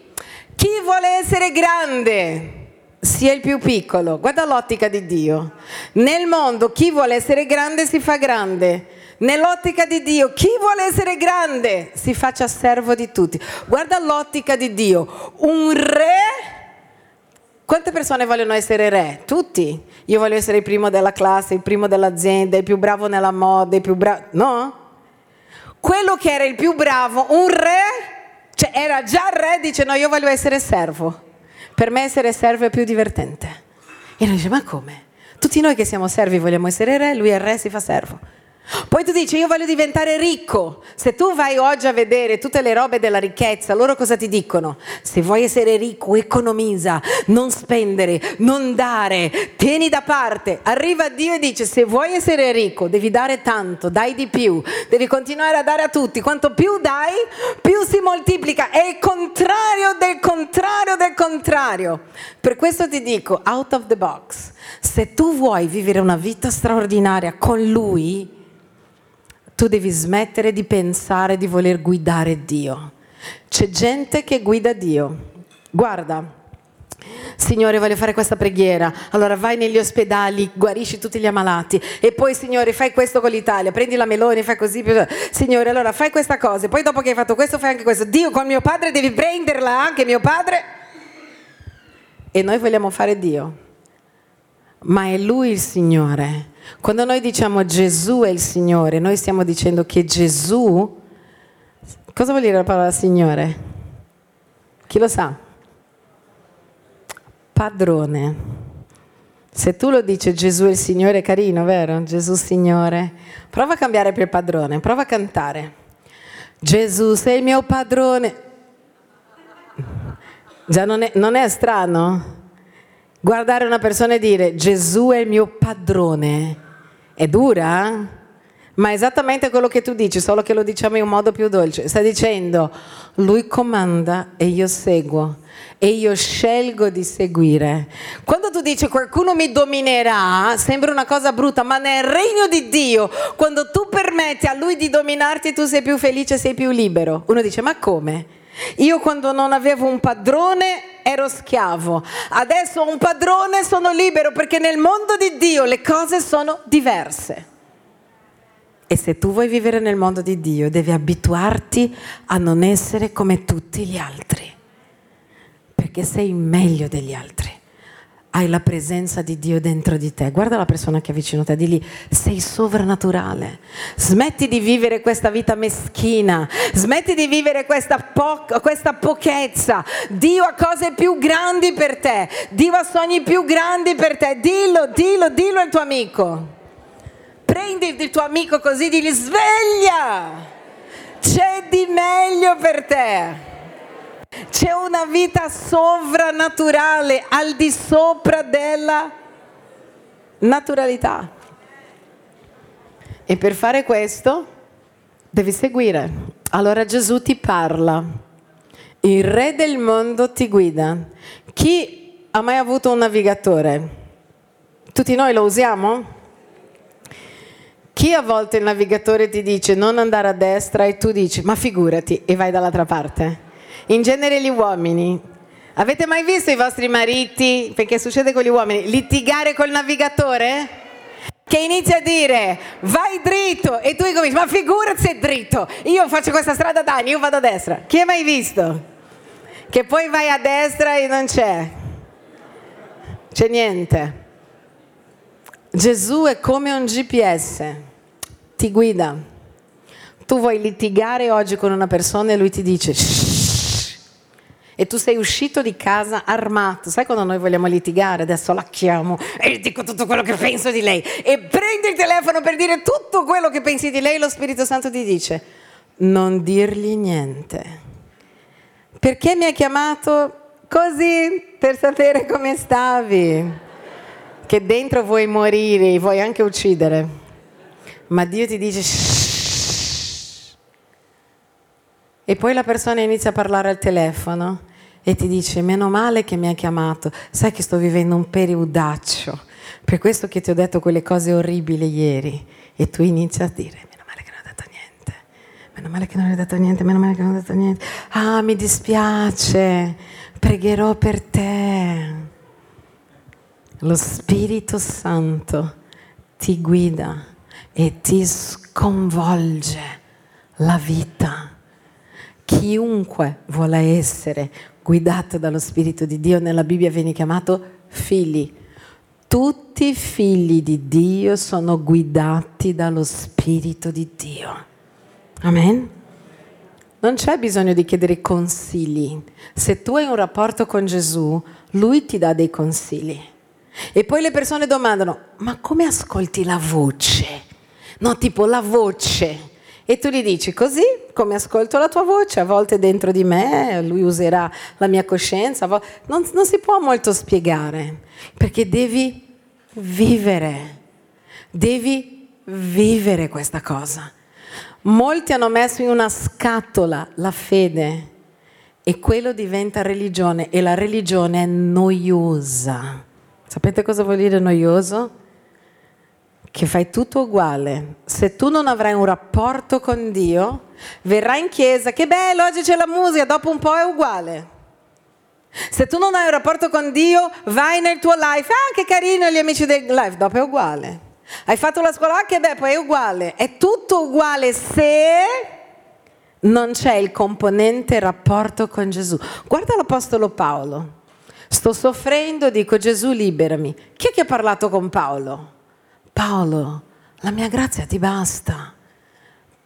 Chi vuole essere grande sia il più piccolo. Guarda l'ottica di Dio. Nel mondo chi vuole essere grande si fa grande. Nell'ottica di Dio, chi vuole essere grande si faccia servo di tutti. Guarda l'ottica di Dio. Un re quante persone vogliono essere re? Tutti. Io voglio essere il primo della classe, il primo dell'azienda, il più bravo nella moda, il più bravo... No? Quello che era il più bravo, un re, cioè era già re, dice no, io voglio essere servo. Per me essere servo è più divertente. E noi dice, ma come? Tutti noi che siamo servi vogliamo essere re, lui è re, si fa servo. Poi tu dici io voglio diventare ricco. Se tu vai oggi a vedere tutte le robe della ricchezza, loro cosa ti dicono? Se vuoi essere ricco, economizza, non spendere, non dare, tieni da parte. Arriva Dio e dice se vuoi essere ricco devi dare tanto, dai di più, devi continuare a dare a tutti. Quanto più dai, più si moltiplica. È il contrario del contrario del contrario. Per questo ti dico, out of the box, se tu vuoi vivere una vita straordinaria con Lui, tu devi smettere di pensare di voler guidare Dio. C'è gente che guida Dio. Guarda, Signore, voglio fare questa preghiera. Allora vai negli ospedali, guarisci tutti gli ammalati. E poi, Signore, fai questo con l'Italia. Prendi la Meloni, fai così. Signore, allora fai questa cosa. Poi, dopo che hai fatto questo, fai anche questo. Dio, con mio padre devi prenderla anche mio padre. E noi vogliamo fare Dio. Ma è Lui il Signore. Quando noi diciamo Gesù è il Signore, noi stiamo dicendo che Gesù, cosa vuol dire la parola Signore? Chi lo sa? Padrone. Se tu lo dici Gesù è il Signore, carino, vero? Gesù Signore. Prova a cambiare per padrone, prova a cantare. Gesù sei il mio padrone. Già non è, non è strano? Guardare una persona e dire Gesù è il mio padrone è dura, ma è esattamente quello che tu dici, solo che lo diciamo in un modo più dolce. Sta dicendo, lui comanda e io seguo e io scelgo di seguire. Quando tu dici qualcuno mi dominerà, sembra una cosa brutta, ma nel regno di Dio, quando tu permetti a lui di dominarti, tu sei più felice, sei più libero. Uno dice, ma come? Io quando non avevo un padrone ero schiavo, adesso un padrone sono libero perché nel mondo di Dio le cose sono diverse. E se tu vuoi vivere nel mondo di Dio devi abituarti a non essere come tutti gli altri, perché sei meglio degli altri hai la presenza di Dio dentro di te. Guarda la persona che è vicino a te, digli sei sovrannaturale. Smetti di vivere questa vita meschina, smetti di vivere questa, po- questa pochezza. Dio ha cose più grandi per te, Dio ha sogni più grandi per te. Dillo, dillo, dillo al tuo amico. Prendi il tuo amico così, digli sveglia. C'è di meglio per te. C'è una vita sovrannaturale al di sopra della naturalità. E per fare questo devi seguire. Allora Gesù ti parla. Il re del mondo ti guida. Chi ha mai avuto un navigatore? Tutti noi lo usiamo? Chi a volte il navigatore ti dice non andare a destra e tu dici ma figurati e vai dall'altra parte? In genere gli uomini. Avete mai visto i vostri mariti, perché succede con gli uomini, litigare col navigatore? Che inizia a dire vai dritto e tu cominci, ma figurati se è dritto, io faccio questa strada da anni, io vado a destra. Chi ha mai visto? Che poi vai a destra e non c'è. C'è niente. Gesù è come un GPS, ti guida. Tu vuoi litigare oggi con una persona e lui ti dice, e tu sei uscito di casa armato. Sai quando noi vogliamo litigare? Adesso la chiamo e dico tutto quello che penso di lei e prendi il telefono per dire tutto quello che pensi di lei, lo Spirito Santo ti dice non dirgli niente. Perché mi ha chiamato così per sapere come stavi? Che dentro vuoi morire, vuoi anche uccidere. Ma Dio ti dice Shh. e poi la persona inizia a parlare al telefono e ti dice meno male che mi ha chiamato, sai che sto vivendo un periodaccio, per questo che ti ho detto quelle cose orribili ieri. E tu inizi a dire meno male che non ho detto niente, meno male che non ho detto niente, meno male che non ho detto niente, ah mi dispiace, pregherò per te. Lo Spirito Santo ti guida e ti sconvolge la vita. Chiunque vuole essere guidato dallo Spirito di Dio, nella Bibbia viene chiamato figli. Tutti i figli di Dio sono guidati dallo Spirito di Dio. Amen? Non c'è bisogno di chiedere consigli. Se tu hai un rapporto con Gesù, Lui ti dà dei consigli. E poi le persone domandano, ma come ascolti la voce? No, tipo la voce. E tu gli dici così, come ascolto la tua voce, a volte dentro di me, lui userà la mia coscienza, non, non si può molto spiegare, perché devi vivere, devi vivere questa cosa. Molti hanno messo in una scatola la fede e quello diventa religione e la religione è noiosa. Sapete cosa vuol dire noioso? Che fai tutto uguale. Se tu non avrai un rapporto con Dio, verrai in chiesa, che bello, oggi c'è la musica, dopo un po' è uguale. Se tu non hai un rapporto con Dio, vai nel tuo live, ah che carino gli amici del live, dopo è uguale. Hai fatto la scuola, ah che bello, poi è uguale. È tutto uguale se non c'è il componente rapporto con Gesù. Guarda l'Apostolo Paolo. Sto soffrendo, dico Gesù liberami. Chi è che ha parlato con Paolo? Paolo, la mia grazia ti basta.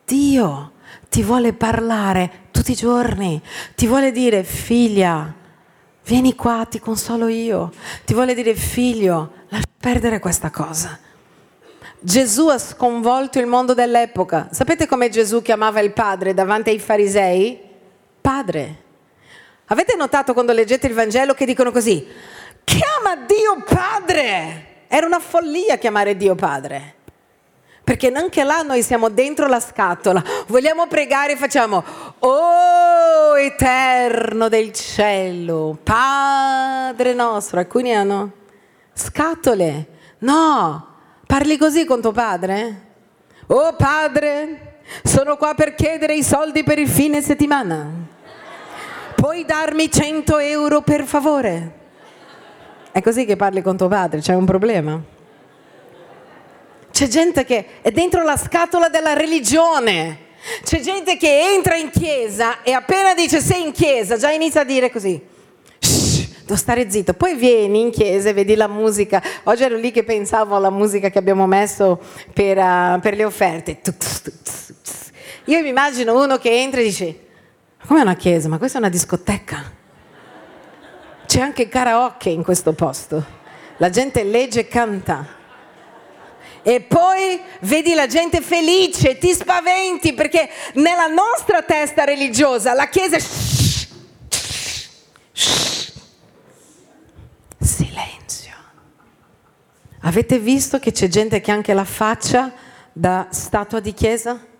Dio ti vuole parlare tutti i giorni, ti vuole dire figlia, vieni qua, ti consolo io, ti vuole dire figlio, lascia perdere questa cosa. Gesù ha sconvolto il mondo dell'epoca. Sapete come Gesù chiamava il padre davanti ai farisei? Padre. Avete notato quando leggete il Vangelo che dicono così? Chiama Dio padre. Era una follia chiamare Dio Padre. Perché anche là noi siamo dentro la scatola, vogliamo pregare e facciamo, oh eterno del cielo, Padre nostro. Alcuni hanno scatole. No, parli così con tuo padre? Oh Padre, sono qua per chiedere i soldi per il fine settimana. Puoi darmi 100 euro per favore? È così che parli con tuo padre, c'è un problema. C'è gente che è dentro la scatola della religione. C'è gente che entra in chiesa e appena dice sei in chiesa già inizia a dire così. Devo stare zitto. Poi vieni in chiesa e vedi la musica. Oggi ero lì che pensavo alla musica che abbiamo messo per, uh, per le offerte. Io mi immagino uno che entra e dice, ma com'è una chiesa? Ma questa è una discoteca. C'è anche karaoke in questo posto. La gente legge e canta. E poi vedi la gente felice, ti spaventi perché nella nostra testa religiosa la Chiesa... Shh, silenzio. Avete visto che c'è gente che ha anche la faccia da statua di Chiesa?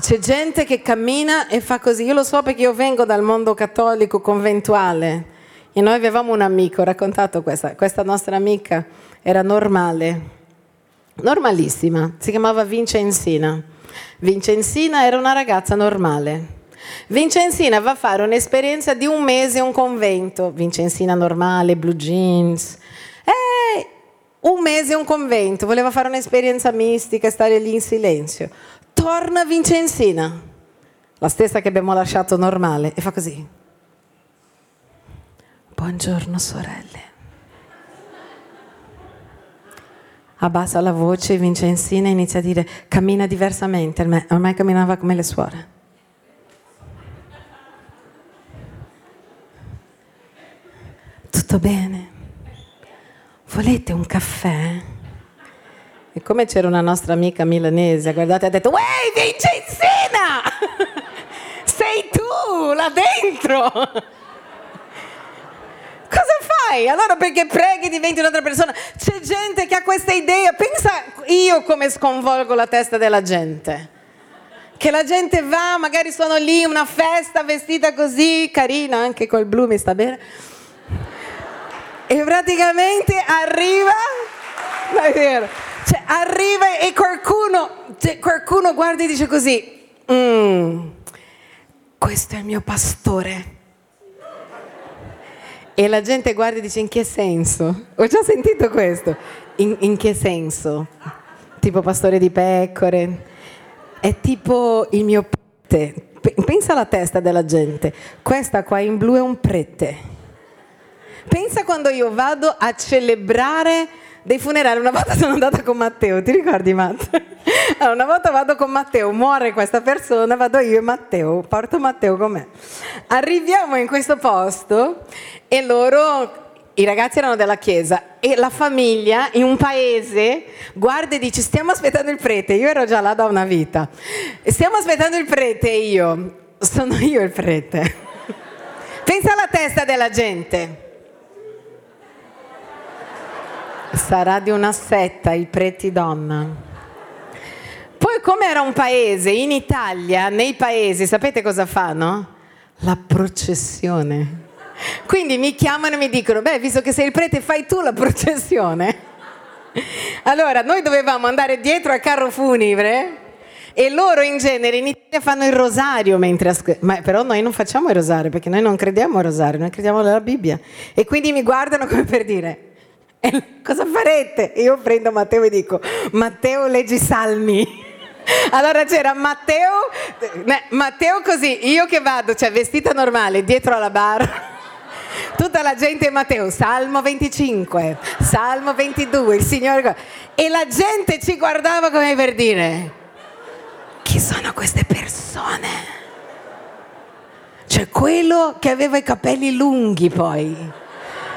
C'è gente che cammina e fa così. Io lo so perché io vengo dal mondo cattolico conventuale e noi avevamo un amico, ho raccontato questa, questa nostra amica era normale, normalissima, si chiamava Vincenzina. Vincenzina era una ragazza normale. Vincenzina va a fare un'esperienza di un mese a un convento, Vincenzina normale, blue jeans. E un mese a un convento, voleva fare un'esperienza mistica, stare lì in silenzio torna Vincenzina, la stessa che abbiamo lasciato normale, e fa così. Buongiorno sorelle. Abbassa la voce Vincenzina inizia a dire cammina diversamente, ormai, ormai camminava come le suore. Tutto bene? Volete un caffè? E come c'era una nostra amica milanese, guardate, ha detto, Uè, Vincenzina! Sei tu, là dentro! Cosa fai? Allora perché preghi diventi un'altra persona? C'è gente che ha questa idea, pensa io come sconvolgo la testa della gente. Che la gente va, magari sono lì, una festa vestita così, carina, anche col blu mi sta bene. E praticamente arriva, non è vero, cioè arriva e qualcuno, cioè, qualcuno guarda e dice così, mm, questo è il mio pastore. E la gente guarda e dice in che senso? Ho già sentito questo. In, in che senso? Tipo pastore di pecore. È tipo il mio prete. Pensa alla testa della gente. Questa qua in blu è un prete. Pensa quando io vado a celebrare dei funerali. Una volta sono andata con Matteo, ti ricordi Matt? Allora, una volta vado con Matteo, muore questa persona, vado io e Matteo, porto Matteo con me. Arriviamo in questo posto e loro i ragazzi erano della chiesa e la famiglia in un paese guarda e dice stiamo aspettando il prete, io ero già là da una vita, stiamo aspettando il prete e io, sono io il prete. Pensa alla testa della gente. Sarà di una setta, i preti donna. Poi come era un paese, in Italia, nei paesi, sapete cosa fanno? La processione. Quindi mi chiamano e mi dicono, beh, visto che sei il prete, fai tu la processione. Allora, noi dovevamo andare dietro al carro funebre e loro in genere in Italia fanno il rosario mentre ascoltano, ma però noi non facciamo il rosario perché noi non crediamo al rosario, noi crediamo alla Bibbia. E quindi mi guardano come per dire, cosa farete? Io prendo Matteo e dico, Matteo leggi salmi. Allora c'era Matteo, Matteo così, io che vado, cioè vestita normale, dietro alla barra tutta la gente Matteo, Salmo 25, Salmo 22, il Signore... E la gente ci guardava come per dire, chi sono queste persone? Cioè quello che aveva i capelli lunghi poi,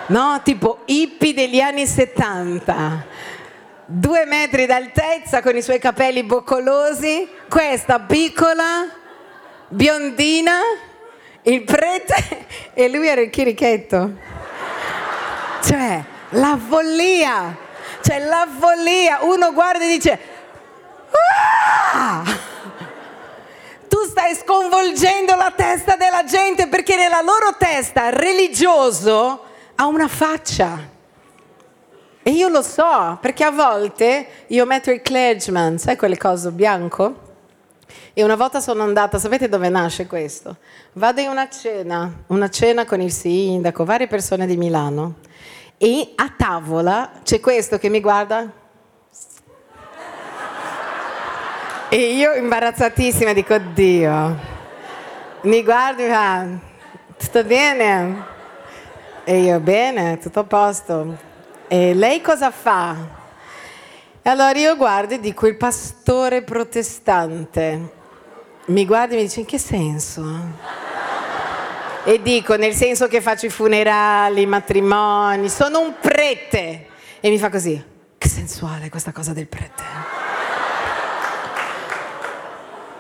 no? Tipo hippie degli anni 70, due metri d'altezza con i suoi capelli boccolosi, questa piccola, biondina, il prete e lui era il chirichetto. Cioè, la follia, cioè la follia. Uno guarda e dice, ah! tu stai sconvolgendo la testa della gente perché nella loro testa religioso ha una faccia. E io lo so, perché a volte io metto il clergyman, sai quelle cose bianco? E una volta sono andata, sapete dove nasce questo? Vado in una cena, una cena con il sindaco, varie persone di Milano e a tavola c'è questo che mi guarda e io imbarazzatissima dico Dio, mi guardi e fa, tutto bene? E io bene, tutto a posto. E lei cosa fa? Allora io guardo e dico il pastore protestante mi guardi e mi dice in che senso? E dico nel senso che faccio i funerali, i matrimoni, sono un prete. E mi fa così, che sensuale questa cosa del prete.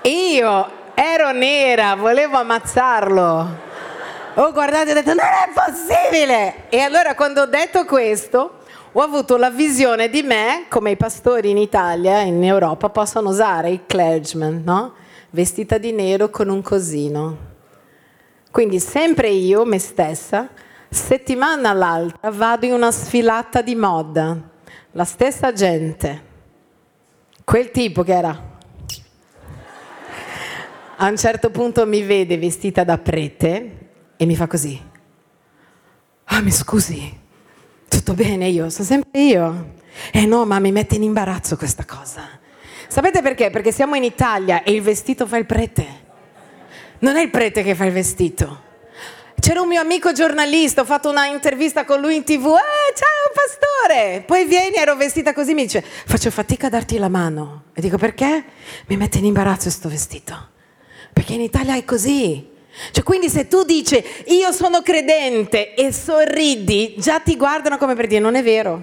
Io ero nera, volevo ammazzarlo. Ho guardato e ho detto non è possibile. E allora quando ho detto questo, ho avuto la visione di me, come i pastori in Italia, in Europa, possono usare i clergymen, no? vestita di nero con un cosino. Quindi sempre io, me stessa, settimana all'altra vado in una sfilata di moda, la stessa gente, quel tipo che era. A un certo punto mi vede vestita da prete e mi fa così. Ah, mi scusi, tutto bene io? Sono sempre io. Eh no, ma mi mette in imbarazzo questa cosa. Sapete perché? Perché siamo in Italia e il vestito fa il prete. Non è il prete che fa il vestito. C'era un mio amico giornalista, ho fatto una intervista con lui in tv, eh, ciao pastore! Poi vieni, ero vestita così, mi dice, faccio fatica a darti la mano. E dico, perché? Mi mette in imbarazzo questo vestito. Perché in Italia è così. Cioè, quindi se tu dici io sono credente e sorridi, già ti guardano come per dire non è vero.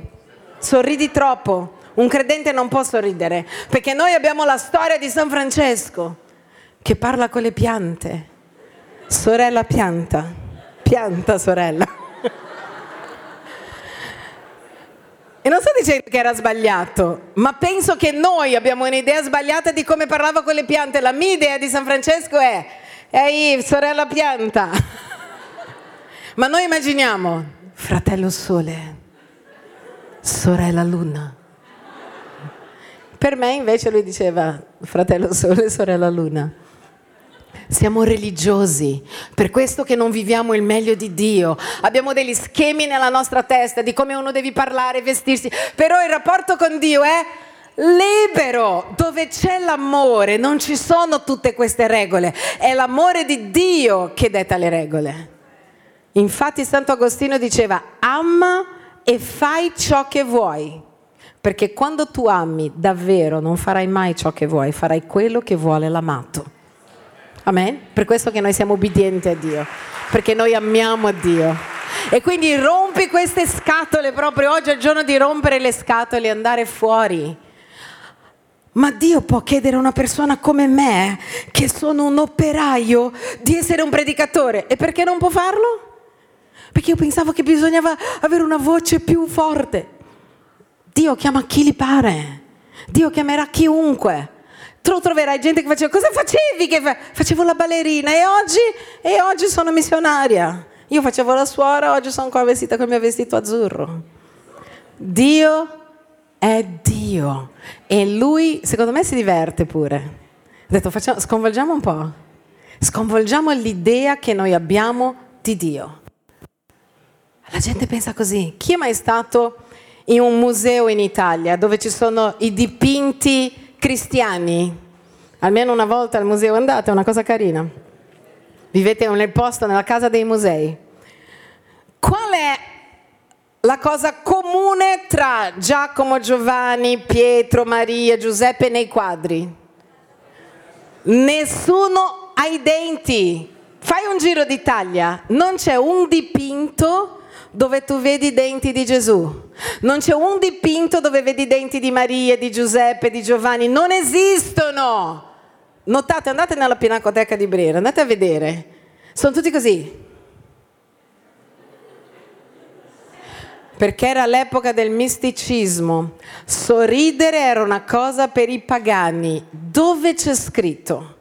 Sorridi troppo. Un credente non può sorridere, perché noi abbiamo la storia di San Francesco che parla con le piante. Sorella pianta, pianta sorella. E non sto dicendo che era sbagliato, ma penso che noi abbiamo un'idea sbagliata di come parlava con le piante. La mia idea di San Francesco è, ehi, sorella pianta. ma noi immaginiamo, fratello sole, sorella luna. Per me invece lui diceva, fratello sole, sorella luna. Siamo religiosi, per questo che non viviamo il meglio di Dio. Abbiamo degli schemi nella nostra testa di come uno deve parlare, vestirsi, però il rapporto con Dio è libero, dove c'è l'amore, non ci sono tutte queste regole, è l'amore di Dio che detta le regole. Infatti Santo Agostino diceva, ama e fai ciò che vuoi, perché quando tu ami davvero non farai mai ciò che vuoi, farai quello che vuole l'amato. Amen? Per questo che noi siamo obbedienti a Dio, perché noi amiamo Dio. E quindi rompi queste scatole, proprio oggi è il giorno di rompere le scatole e andare fuori. Ma Dio può chiedere a una persona come me, che sono un operaio, di essere un predicatore. E perché non può farlo? Perché io pensavo che bisognava avere una voce più forte. Dio chiama chi gli pare. Dio chiamerà chiunque tu troverai gente che faceva, cosa facevi? Che fa? Facevo la ballerina e oggi, e oggi sono missionaria. Io facevo la suora, oggi sono qua vestita con il mio vestito azzurro. Dio è Dio e lui, secondo me, si diverte pure. Ho detto, facciamo, sconvolgiamo un po'. Sconvolgiamo l'idea che noi abbiamo di Dio. La gente pensa così. Chi è mai stato in un museo in Italia dove ci sono i dipinti cristiani, almeno una volta al museo andate, è una cosa carina. Vivete nel posto, nella casa dei musei. Qual è la cosa comune tra Giacomo, Giovanni, Pietro, Maria, Giuseppe nei quadri? Nessuno ha i denti. Fai un giro d'Italia, non c'è un dipinto dove tu vedi i denti di Gesù. Non c'è un dipinto dove vedi i denti di Maria, di Giuseppe, di Giovanni. Non esistono. Notate, andate nella Pinacoteca di Brera, andate a vedere. Sono tutti così. Perché era l'epoca del misticismo. Sorridere era una cosa per i pagani. Dove c'è scritto?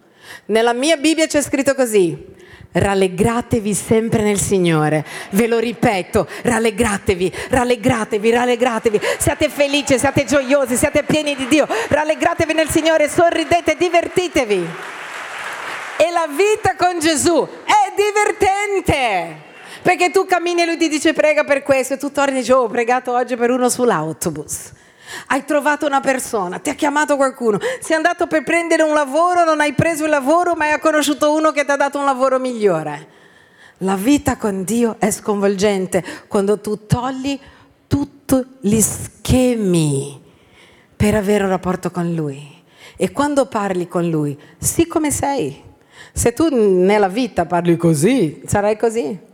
Nella mia Bibbia c'è scritto così rallegratevi sempre nel Signore. Ve lo ripeto, rallegratevi, rallegratevi, rallegratevi. Siate felici, siate gioiosi, siate pieni di Dio. Rallegratevi nel Signore, sorridete, divertitevi. E la vita con Gesù è divertente. Perché tu cammini e lui ti dice prega per questo e tu torni e dici oh ho pregato oggi per uno sull'autobus. Hai trovato una persona, ti ha chiamato qualcuno, sei andato per prendere un lavoro, non hai preso il lavoro, ma hai conosciuto uno che ti ha dato un lavoro migliore. La vita con Dio è sconvolgente quando tu togli tutti gli schemi per avere un rapporto con Lui. E quando parli con Lui, sii come sei. Se tu nella vita parli così, sarai così.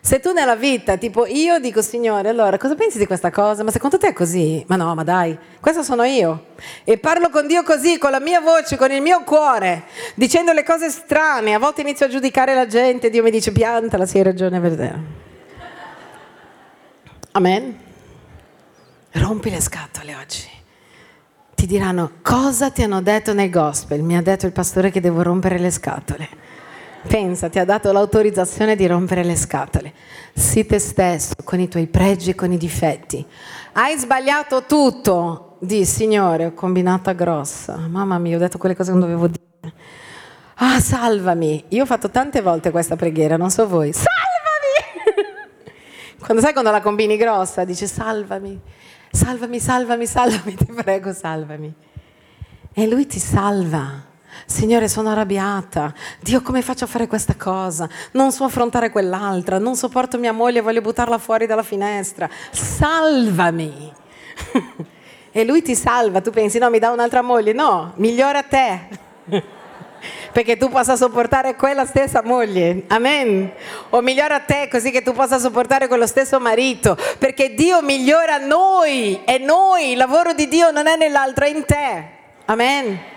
Se tu nella vita, tipo io dico Signore, allora cosa pensi di questa cosa? Ma secondo te è così? Ma no, ma dai, questo sono io. E parlo con Dio così, con la mia voce, con il mio cuore, dicendo le cose strane. A volte inizio a giudicare la gente, Dio mi dice piantala, sì hai ragione te. Amen. Rompi le scatole oggi. Ti diranno cosa ti hanno detto nel gospel? Mi ha detto il pastore che devo rompere le scatole. Pensa, ti ha dato l'autorizzazione di rompere le scatole. Sii te stesso, con i tuoi pregi e con i difetti. Hai sbagliato tutto. Di, Signore, ho combinata grossa. Mamma mia, ho detto quelle cose che non dovevo dire. Ah, salvami. Io ho fatto tante volte questa preghiera, non so voi. Salvami! quando sai quando la combini grossa, dice salvami. Salvami, salvami, salvami, ti prego, salvami. E lui ti salva. Signore, sono arrabbiata. Dio, come faccio a fare questa cosa? Non so affrontare quell'altra. Non sopporto mia moglie, voglio buttarla fuori dalla finestra. Salvami. e lui ti salva. Tu pensi, no, mi dà un'altra moglie. No, migliora te. Perché tu possa sopportare quella stessa moglie. Amen. O migliora te così che tu possa sopportare quello stesso marito. Perché Dio migliora noi e noi. Il lavoro di Dio non è nell'altro, è in te. Amen.